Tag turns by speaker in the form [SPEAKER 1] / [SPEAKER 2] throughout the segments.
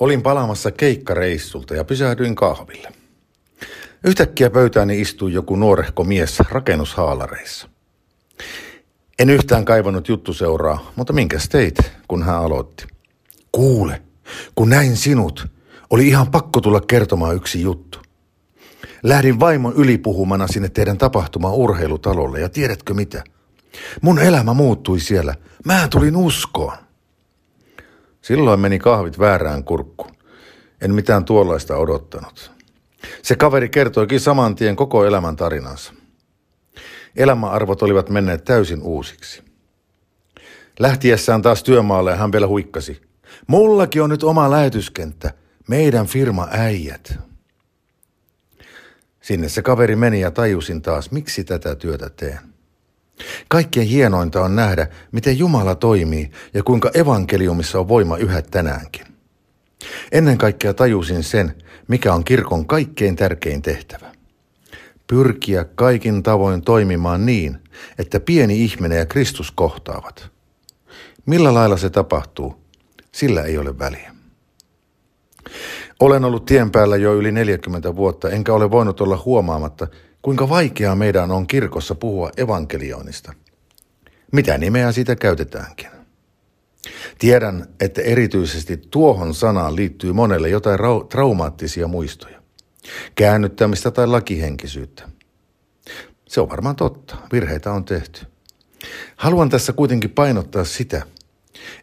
[SPEAKER 1] Olin palaamassa keikkareissulta ja pysähdyin kahville. Yhtäkkiä pöytääni istui joku nuorehko mies rakennushaalareissa. En yhtään kaivannut juttuseuraa, mutta minkäs teit, kun hän aloitti. Kuule, kun näin sinut, oli ihan pakko tulla kertomaan yksi juttu. Lähdin vaimon ylipuhumana sinne teidän tapahtumaan urheilutalolle ja tiedätkö mitä? Mun elämä muuttui siellä. Mä tulin uskoon. Silloin meni kahvit väärään kurkkuun. En mitään tuollaista odottanut. Se kaveri kertoikin saman tien koko elämän tarinansa. Elämäarvot olivat menneet täysin uusiksi. Lähtiessään taas työmaalle hän vielä huikkasi. Mullakin on nyt oma lähetyskenttä. Meidän firma äijät. Sinne se kaveri meni ja tajusin taas, miksi tätä työtä teen. Kaikkein hienointa on nähdä, miten Jumala toimii ja kuinka evankeliumissa on voima yhä tänäänkin. Ennen kaikkea tajusin sen, mikä on kirkon kaikkein tärkein tehtävä. Pyrkiä kaikin tavoin toimimaan niin, että pieni ihminen ja Kristus kohtaavat. Millä lailla se tapahtuu, sillä ei ole väliä. Olen ollut tien päällä jo yli 40 vuotta, enkä ole voinut olla huomaamatta, kuinka vaikeaa meidän on kirkossa puhua evankelioinnista. Mitä nimeä siitä käytetäänkin. Tiedän, että erityisesti tuohon sanaan liittyy monelle jotain ra- traumaattisia muistoja. Käännyttämistä tai lakihenkisyyttä. Se on varmaan totta. Virheitä on tehty. Haluan tässä kuitenkin painottaa sitä,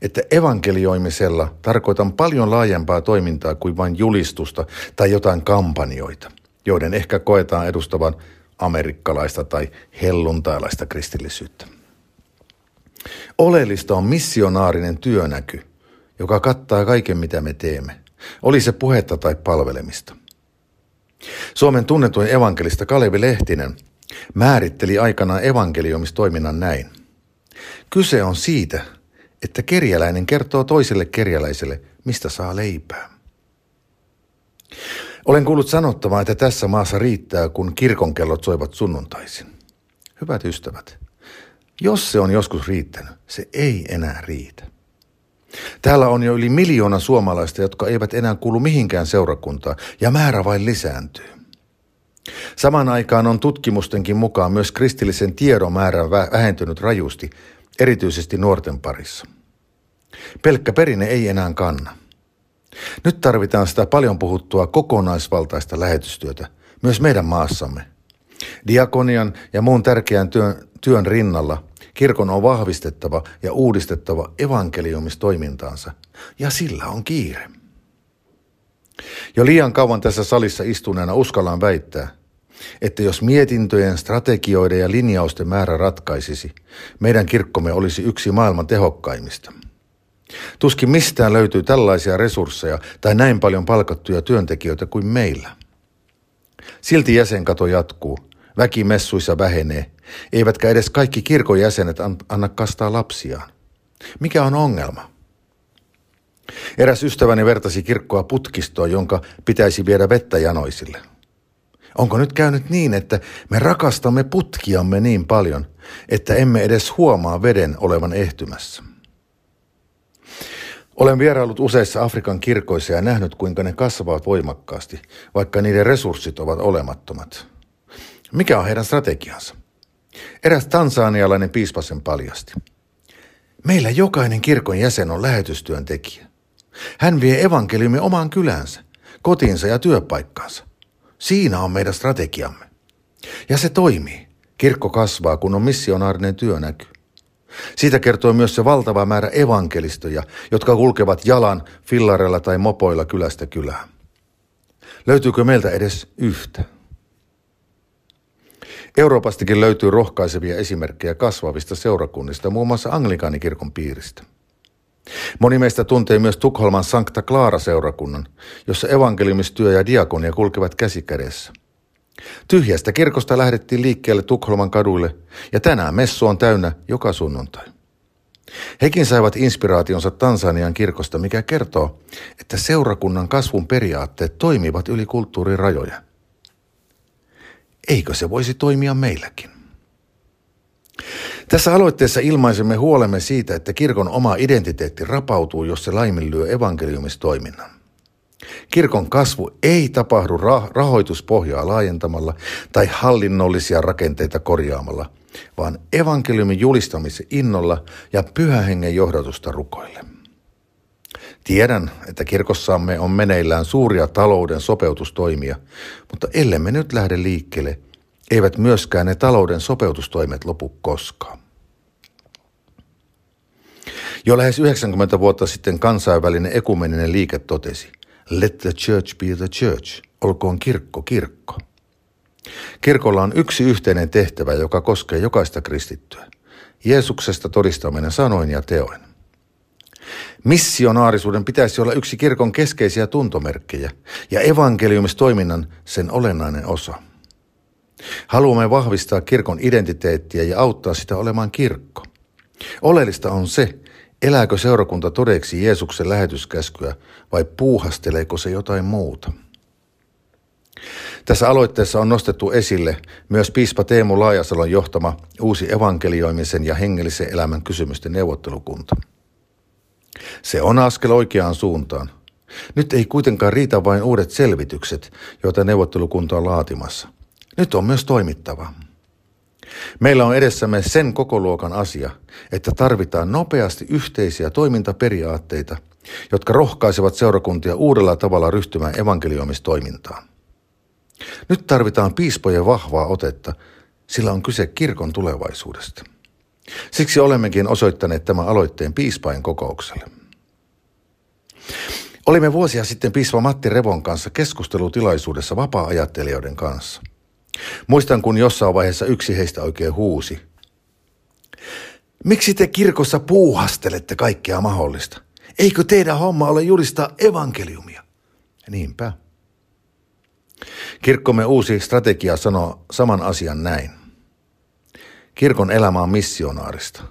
[SPEAKER 1] että evankelioimisella tarkoitan paljon laajempaa toimintaa kuin vain julistusta tai jotain kampanjoita, joiden ehkä koetaan edustavan amerikkalaista tai helluntailaista kristillisyyttä. Oleellista on missionaarinen työnäky, joka kattaa kaiken mitä me teemme, oli se puhetta tai palvelemista. Suomen tunnetuin evankelista Kalevi Lehtinen määritteli aikanaan evankelioimistoiminnan näin. Kyse on siitä, että kerjäläinen kertoo toiselle kerjäläiselle, mistä saa leipää. Olen kuullut sanottavaa, että tässä maassa riittää, kun kirkonkellot soivat sunnuntaisin. Hyvät ystävät, jos se on joskus riittänyt, se ei enää riitä. Täällä on jo yli miljoona suomalaista, jotka eivät enää kuulu mihinkään seurakuntaan, ja määrä vain lisääntyy. Samaan aikaan on tutkimustenkin mukaan myös kristillisen tiedon määrä vähentynyt rajusti, erityisesti nuorten parissa. Pelkkä perinne ei enää kanna. Nyt tarvitaan sitä paljon puhuttua kokonaisvaltaista lähetystyötä, myös meidän maassamme. Diakonian ja muun tärkeän työn, työn rinnalla kirkon on vahvistettava ja uudistettava evankeliumistoimintaansa, ja sillä on kiire. Jo liian kauan tässä salissa istuneena uskallaan väittää, että jos mietintöjen, strategioiden ja linjausten määrä ratkaisisi, meidän kirkkomme olisi yksi maailman tehokkaimmista. Tuskin mistään löytyy tällaisia resursseja tai näin paljon palkattuja työntekijöitä kuin meillä. Silti jäsenkato jatkuu, väki messuissa vähenee, eivätkä edes kaikki kirkon jäsenet anna kastaa lapsiaan. Mikä on ongelma? Eräs ystäväni vertasi kirkkoa putkistoa, jonka pitäisi viedä vettä janoisille – Onko nyt käynyt niin, että me rakastamme putkiamme niin paljon, että emme edes huomaa veden olevan ehtymässä? Olen vierailut useissa Afrikan kirkoissa ja nähnyt, kuinka ne kasvavat voimakkaasti, vaikka niiden resurssit ovat olemattomat. Mikä on heidän strategiansa? Eräs tansanialainen piispa sen paljasti. Meillä jokainen kirkon jäsen on lähetystyöntekijä. Hän vie evankeliumi omaan kylänsä, kotiinsa ja työpaikkaansa. Siinä on meidän strategiamme. Ja se toimii. Kirkko kasvaa, kun on missionaarinen työnäky. Siitä kertoo myös se valtava määrä evankelistoja, jotka kulkevat jalan, fillarella tai mopoilla kylästä kylään. Löytyykö meiltä edes yhtä? Euroopastakin löytyy rohkaisevia esimerkkejä kasvavista seurakunnista, muun muassa anglikaanikirkon piiristä. Moni meistä tuntee myös Tukholman Sankta Clara-seurakunnan, jossa evankeliumistyö ja diakonia kulkevat käsikädessä. Tyhjästä kirkosta lähdettiin liikkeelle Tukholman kaduille ja tänään messu on täynnä joka sunnuntai. Hekin saivat inspiraationsa Tansanian kirkosta, mikä kertoo, että seurakunnan kasvun periaatteet toimivat yli kulttuurin rajoja. Eikö se voisi toimia meilläkin? Tässä aloitteessa ilmaisemme huolemme siitä, että kirkon oma identiteetti rapautuu, jos se laiminlyö evankeliumistoiminnan. Kirkon kasvu ei tapahdu rahoituspohjaa laajentamalla tai hallinnollisia rakenteita korjaamalla, vaan evankeliumin julistamisen innolla ja pyhähengen johdatusta rukoille. Tiedän, että kirkossamme on meneillään suuria talouden sopeutustoimia, mutta ellemme nyt lähde liikkeelle, eivät myöskään ne talouden sopeutustoimet lopu koskaan. Jo lähes 90 vuotta sitten kansainvälinen ekumeninen liike totesi, Let the church be the church, olkoon kirkko kirkko. Kirkolla on yksi yhteinen tehtävä, joka koskee jokaista kristittyä. Jeesuksesta todistaminen sanoin ja teoin. Missionaarisuuden pitäisi olla yksi kirkon keskeisiä tuntomerkkejä ja evankeliumistoiminnan sen olennainen osa. Haluamme vahvistaa kirkon identiteettiä ja auttaa sitä olemaan kirkko. Oleellista on se, elääkö seurakunta todeksi Jeesuksen lähetyskäskyä vai puuhasteleeko se jotain muuta. Tässä aloitteessa on nostettu esille myös piispa Teemu Laajasalon johtama uusi evankelioimisen ja hengellisen elämän kysymysten neuvottelukunta. Se on askel oikeaan suuntaan. Nyt ei kuitenkaan riitä vain uudet selvitykset, joita neuvottelukunta on laatimassa. Nyt on myös toimittava. Meillä on edessämme sen koko luokan asia, että tarvitaan nopeasti yhteisiä toimintaperiaatteita, jotka rohkaisevat seurakuntia uudella tavalla ryhtymään evankelioimistoimintaan. Nyt tarvitaan piispojen vahvaa otetta, sillä on kyse kirkon tulevaisuudesta. Siksi olemmekin osoittaneet tämän aloitteen piispain kokoukselle. Olimme vuosia sitten piispa Matti Revon kanssa keskustelutilaisuudessa vapaa-ajattelijoiden kanssa. Muistan, kun jossain vaiheessa yksi heistä oikein huusi. Miksi te kirkossa puuhastelette kaikkea mahdollista? Eikö teidän homma ole julistaa evankeliumia? Niinpä. Kirkkomme uusi strategia sanoo saman asian näin. Kirkon elämä on missionaarista.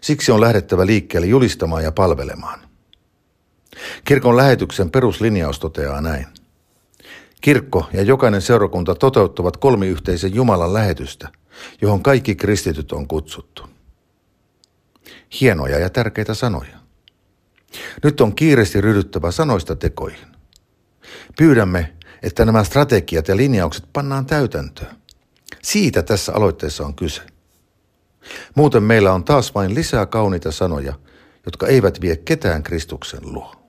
[SPEAKER 1] Siksi on lähdettävä liikkeelle julistamaan ja palvelemaan. Kirkon lähetyksen peruslinjaus toteaa näin. Kirkko ja jokainen seurakunta toteuttavat kolmiyhteisen Jumalan lähetystä, johon kaikki kristityt on kutsuttu. Hienoja ja tärkeitä sanoja. Nyt on kiireesti ryhdyttävä sanoista tekoihin. Pyydämme, että nämä strategiat ja linjaukset pannaan täytäntöön. Siitä tässä aloitteessa on kyse. Muuten meillä on taas vain lisää kauniita sanoja, jotka eivät vie ketään Kristuksen luo.